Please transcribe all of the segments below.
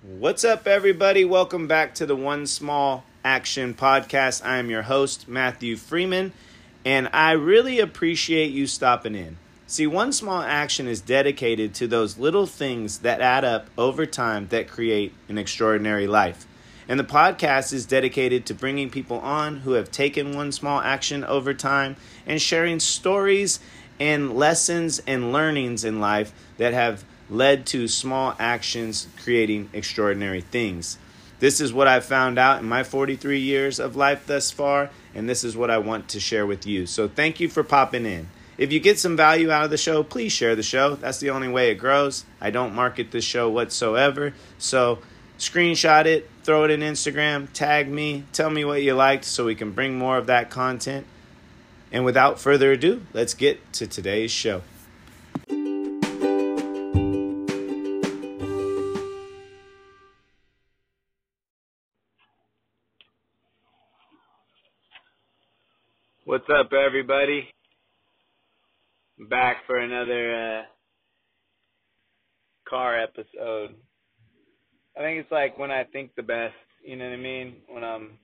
What's up, everybody? Welcome back to the One Small Action Podcast. I am your host, Matthew Freeman, and I really appreciate you stopping in. See, One Small Action is dedicated to those little things that add up over time that create an extraordinary life. And the podcast is dedicated to bringing people on who have taken one small action over time and sharing stories and lessons and learnings in life that have led to small actions creating extraordinary things. This is what I've found out in my 43 years of life thus far, and this is what I want to share with you. So, thank you for popping in. If you get some value out of the show, please share the show. That's the only way it grows. I don't market this show whatsoever. So, screenshot it, throw it in Instagram, tag me, tell me what you liked so we can bring more of that content. And without further ado, let's get to today's show. What's up, everybody? Back for another uh, car episode. I think it's like when I think the best, you know what I mean? When I'm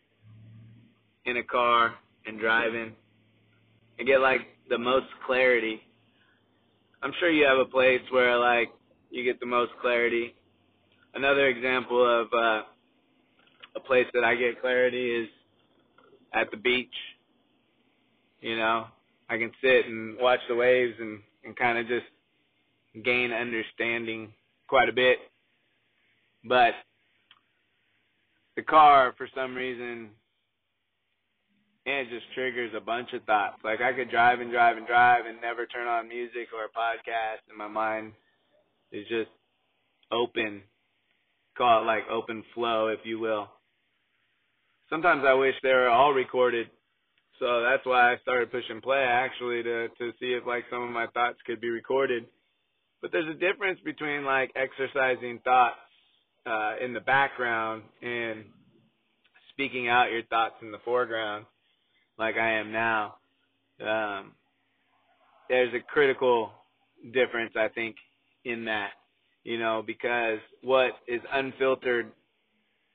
in a car and driving, I get like the most clarity. I'm sure you have a place where like you get the most clarity. Another example of uh, a place that I get clarity is at the beach. You know, I can sit and watch the waves and, and kind of just gain understanding quite a bit but the car, for some reason, it just triggers a bunch of thoughts. Like I could drive and drive and drive and never turn on music or a podcast, and my mind is just open. Call it like open flow, if you will. Sometimes I wish they were all recorded, so that's why I started pushing play actually to to see if like some of my thoughts could be recorded. But there's a difference between like exercising thoughts uh, in the background and speaking out your thoughts in the foreground, like I am now, um, there's a critical difference, I think, in that, you know, because what is unfiltered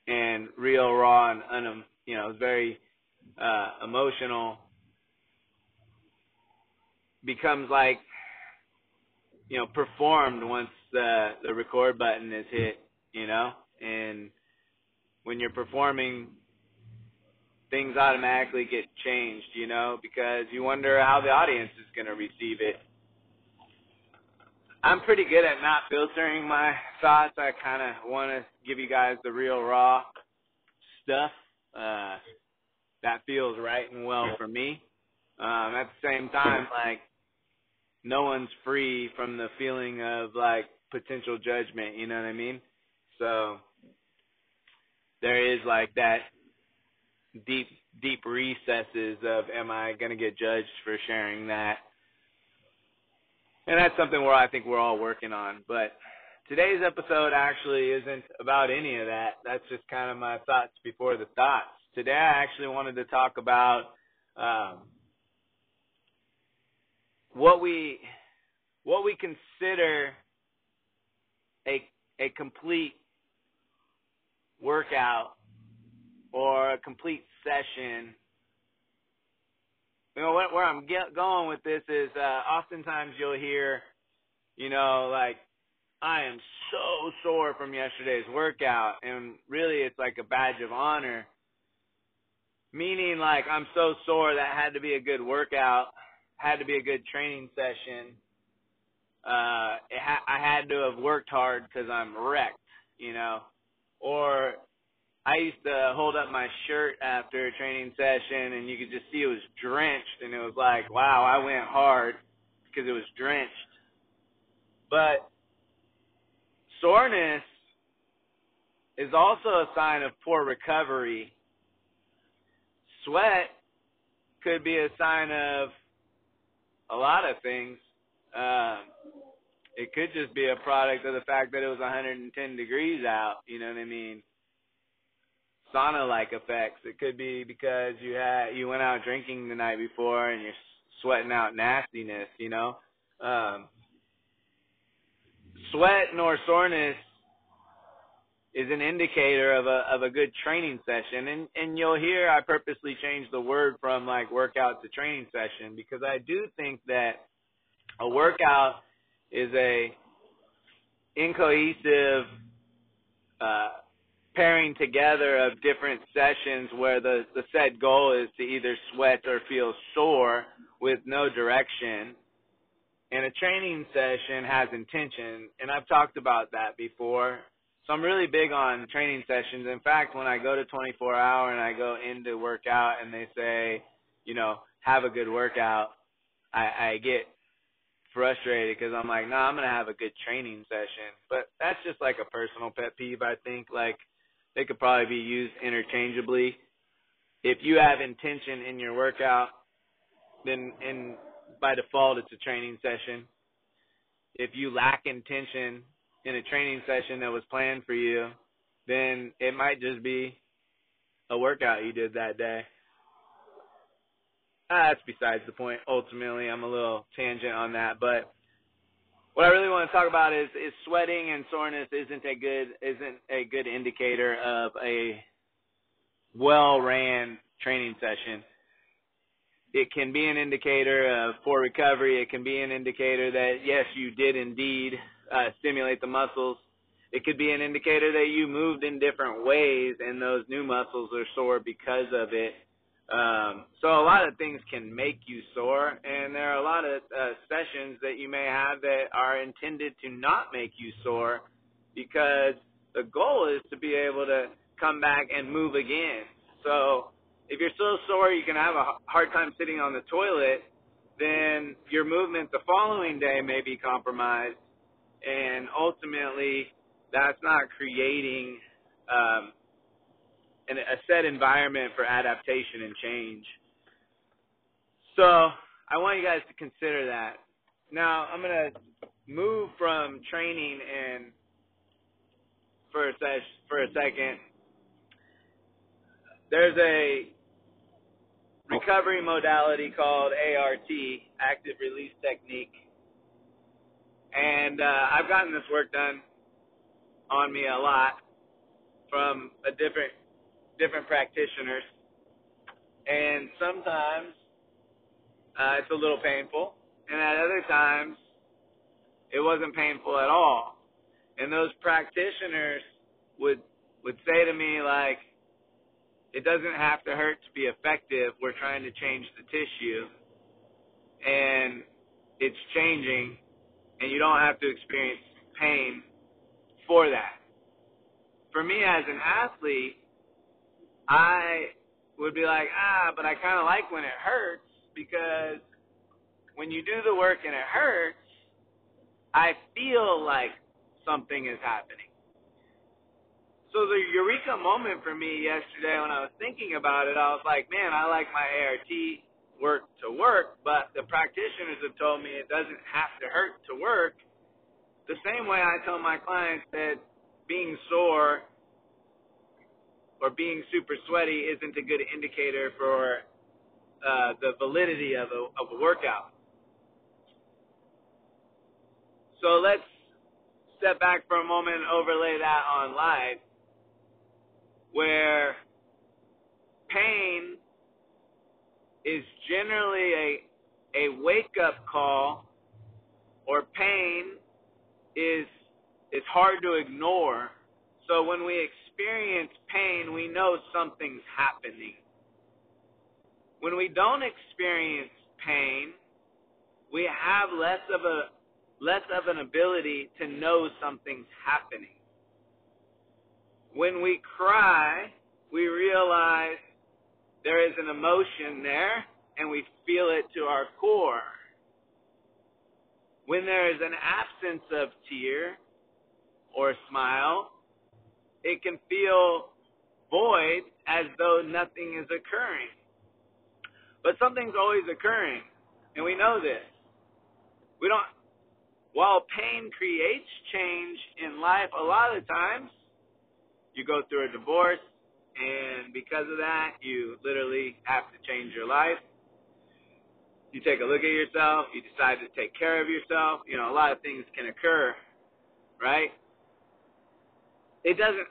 and real, raw, and un, you know, very uh, emotional becomes like, you know, performed once the the record button is hit you know, and when you're performing, things automatically get changed, you know, because you wonder how the audience is going to receive it. I'm pretty good at not filtering my thoughts. I kind of want to give you guys the real raw stuff. Uh, that feels right and well for me. Um, at the same time, like, no one's free from the feeling of like potential judgment, you know what I mean? So there is like that deep deep recesses of am I going to get judged for sharing that? And that's something where I think we're all working on. But today's episode actually isn't about any of that. That's just kind of my thoughts before the thoughts. Today I actually wanted to talk about um, what we what we consider a a complete workout or a complete session. You know what, where I'm get, going with this is uh, oftentimes you'll hear, you know, like I am so sore from yesterday's workout, and really it's like a badge of honor. Meaning, like I'm so sore that had to be a good workout, had to be a good training session. Uh, ha- I had to have worked hard because I'm wrecked, you know or I used to hold up my shirt after a training session and you could just see it was drenched and it was like, wow, I went hard because it was drenched. But soreness is also a sign of poor recovery. Sweat could be a sign of a lot of things. Um, it could just be a product of the fact that it was 110 degrees out. You know what I mean? Sauna-like effects. It could be because you had you went out drinking the night before and you're sweating out nastiness. You know, um, sweat nor soreness is an indicator of a of a good training session. And and you'll hear I purposely changed the word from like workout to training session because I do think that a workout is a incohesive uh, pairing together of different sessions where the the set goal is to either sweat or feel sore with no direction. And a training session has intention, and I've talked about that before. So I'm really big on training sessions. In fact, when I go to 24 hour and I go in to work out and they say, you know, have a good workout, I, I get frustrated because I'm like, no, nah, I'm gonna have a good training session. But that's just like a personal pet peeve. I think like they could probably be used interchangeably. If you have intention in your workout, then in by default it's a training session. If you lack intention in a training session that was planned for you, then it might just be a workout you did that day. Ah, that's besides the point. Ultimately, I'm a little tangent on that, but what I really want to talk about is is sweating and soreness isn't a good isn't a good indicator of a well ran training session. It can be an indicator of poor recovery. It can be an indicator that yes, you did indeed uh, stimulate the muscles. It could be an indicator that you moved in different ways and those new muscles are sore because of it. Um, so a lot of things can make you sore, and there are a lot of uh, sessions that you may have that are intended to not make you sore, because the goal is to be able to come back and move again. So if you're so sore you can have a hard time sitting on the toilet, then your movement the following day may be compromised, and ultimately that's not creating um, an, a set environment for adaptation and change. So I want you guys to consider that. Now I'm gonna move from training and for a for a second. There's a recovery modality called ART, active release technique, and uh, I've gotten this work done on me a lot from a different different practitioners, and sometimes uh, it's a little painful, and at other times it wasn't painful at all. And those practitioners would would say to me like, it doesn't have to hurt to be effective. We're trying to change the tissue, and it's changing, and you don't have to experience pain for that. For me as an athlete, I would be like, ah, but I kind of like when it hurts because when you do the work and it hurts, I feel like something is happening. So the eureka moment for me yesterday when I was thinking about it, I was like, man, I like my ART work to work, but the practitioners have told me it doesn't have to hurt to work. The same way I tell my clients that being sore or being super sweaty isn't a good indicator for uh, the validity of a, of a workout. So let's step back for a moment and overlay that on life, where pain is generally a a wake up call, or pain is is hard to ignore. So when we experience pain, we know something's happening. When we don't experience pain, we have less of a less of an ability to know something's happening. When we cry, we realize there is an emotion there and we feel it to our core. When there is an absence of tear or smile, it can feel void as though nothing is occurring. But something's always occurring, and we know this. We don't, while pain creates change in life, a lot of times you go through a divorce, and because of that, you literally have to change your life. You take a look at yourself, you decide to take care of yourself. You know, a lot of things can occur, right? it doesn't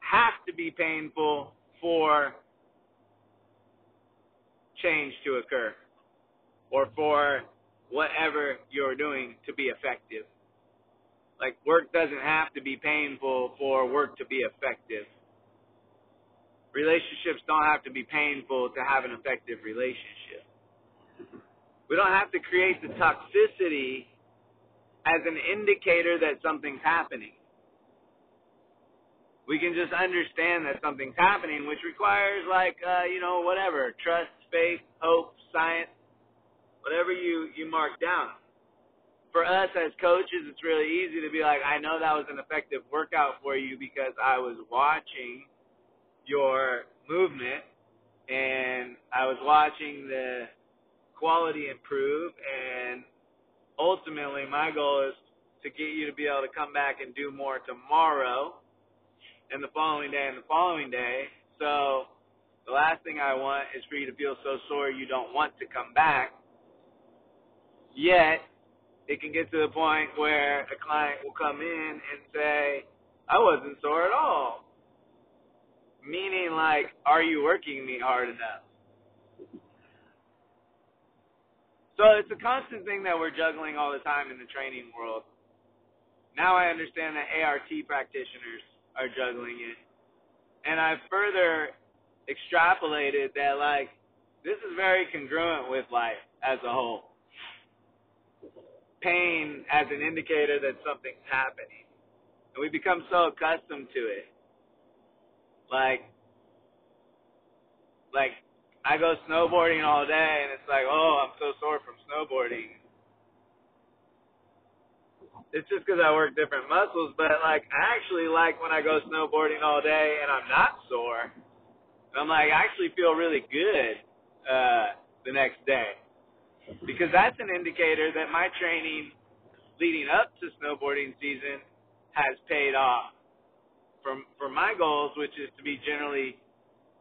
have to be painful for change to occur or for whatever you're doing to be effective. Like work doesn't have to be painful for work to be effective. Relationships don't have to be painful to have an effective relationship. We don't have to create the toxicity as an indicator that something's happening. We can just understand that something's happening, which requires like uh, you know whatever trust, faith, hope, science, whatever you you mark down. For us as coaches, it's really easy to be like, I know that was an effective workout for you because I was watching your movement and I was watching the quality improve and ultimately my goal is to get you to be able to come back and do more tomorrow and the following day and the following day. So the last thing I want is for you to feel so sore you don't want to come back. Yet it can get to the point where a client will come in and say, I wasn't sore at all. Meaning, like, are you working me hard enough? So it's a constant thing that we're juggling all the time in the training world. Now I understand that ART practitioners are juggling it. And I've further extrapolated that, like, this is very congruent with life as a whole. Pain as an indicator that something's happening. And we become so accustomed to it. Like, like I go snowboarding all day, and it's like, oh, I'm so sore from snowboarding. It's just because I work different muscles, but like I actually like when I go snowboarding all day and I'm not sore. I'm like, I actually feel really good uh, the next day because that's an indicator that my training leading up to snowboarding season has paid off from for my goals, which is to be generally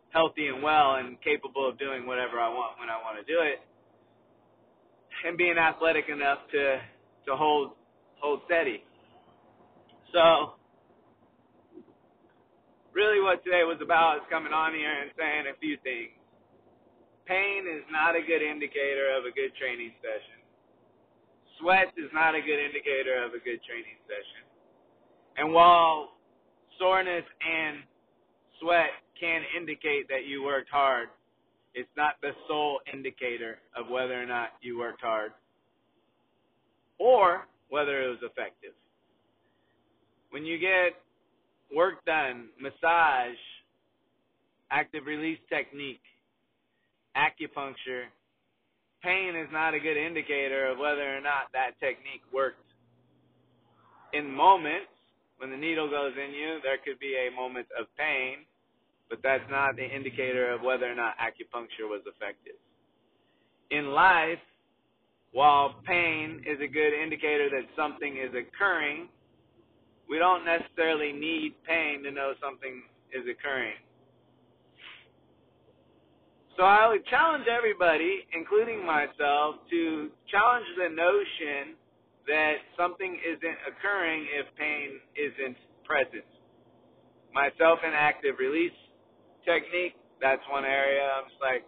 healthy and well and capable of doing whatever I want when I want to do it, and being athletic enough to to hold hold steady. So really what today was about is coming on here and saying a few things. Pain is not a good indicator of a good training session. Sweat is not a good indicator of a good training session. And while soreness and sweat can indicate that you worked hard. It's not the sole indicator of whether or not you worked hard or whether it was effective. When you get work done, massage, active release technique, acupuncture, pain is not a good indicator of whether or not that technique worked. In moments, when the needle goes in you, there could be a moment of pain, but that's not the indicator of whether or not acupuncture was effective. In life, while pain is a good indicator that something is occurring, we don't necessarily need pain to know something is occurring. So I would challenge everybody, including myself, to challenge the notion that something isn't occurring if pain isn't present. Myself in active release technique, that's one area I'm just like,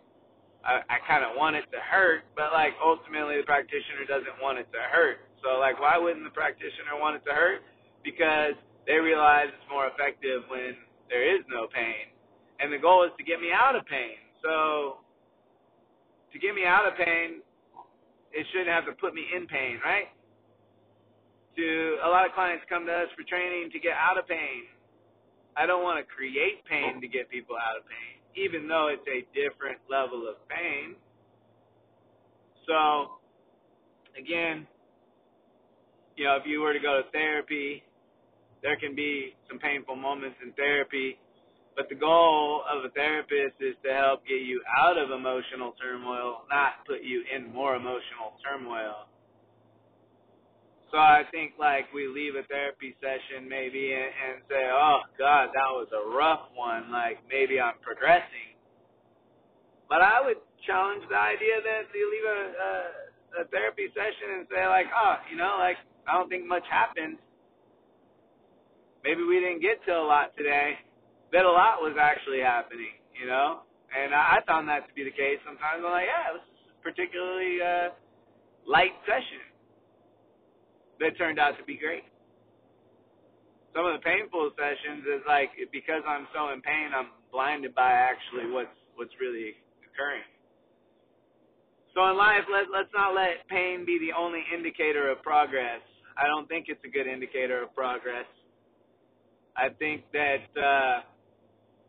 I, I kind of want it to hurt, but like ultimately the practitioner doesn't want it to hurt. So like, why wouldn't the practitioner want it to hurt? Because they realize it's more effective when there is no pain. And the goal is to get me out of pain. So to get me out of pain, it shouldn't have to put me in pain, right? To a lot of clients come to us for training to get out of pain. I don't want to create pain to get people out of pain, even though it's a different level of pain. So, again, you know, if you were to go to therapy, there can be some painful moments in therapy, but the goal of a therapist is to help get you out of emotional turmoil, not put you in more emotional turmoil. So I think like we leave a therapy session maybe and, and say, oh God, that was a rough one. Like maybe I'm progressing. But I would challenge the idea that you leave a, a, a therapy session and say like, oh, you know, like I don't think much happened. Maybe we didn't get to a lot today, that a lot was actually happening, you know? And I, I found that to be the case sometimes. I'm like, yeah, this is particularly uh, light session that turned out to be great. Some of the painful sessions is like because I'm so in pain, I'm blinded by actually what's what's really occurring. So in life, let let's not let pain be the only indicator of progress. I don't think it's a good indicator of progress. I think that uh,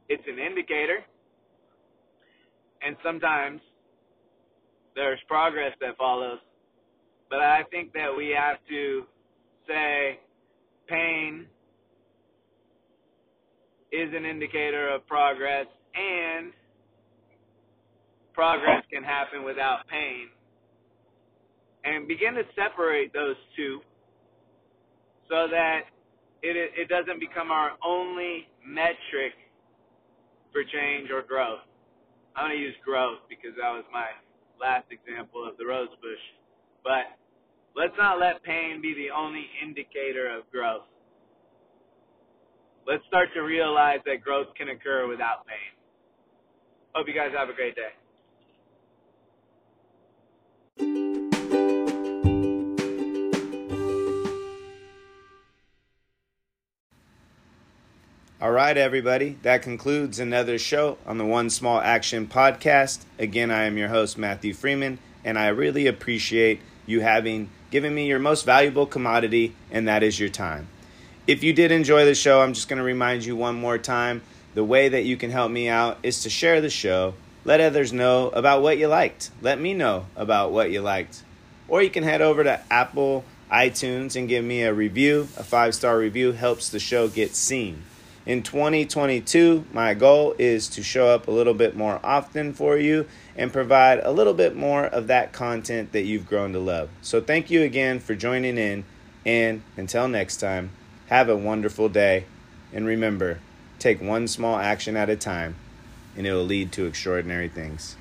it's an indicator, and sometimes there's progress that follows. But I think that we have to say pain is an indicator of progress and progress can happen without pain. And begin to separate those two so that it, it doesn't become our only metric for change or growth. I'm going to use growth because that was my last example of the rose bush. But let's not let pain be the only indicator of growth. Let's start to realize that growth can occur without pain. Hope you guys have a great day. All right, everybody. That concludes another show on the One Small Action podcast. Again, I am your host, Matthew Freeman, and I really appreciate you having given me your most valuable commodity, and that is your time. If you did enjoy the show, I'm just going to remind you one more time the way that you can help me out is to share the show. Let others know about what you liked. Let me know about what you liked. Or you can head over to Apple iTunes and give me a review. A five star review helps the show get seen. In 2022, my goal is to show up a little bit more often for you and provide a little bit more of that content that you've grown to love. So, thank you again for joining in. And until next time, have a wonderful day. And remember, take one small action at a time, and it will lead to extraordinary things.